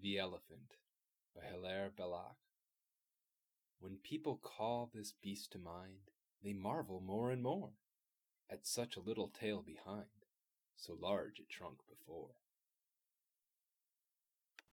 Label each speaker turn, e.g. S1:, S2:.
S1: THE ELEPHANT By Hilaire Belloc When people call this beast to mind, They marvel more and more At such a little tail behind, So large a trunk before.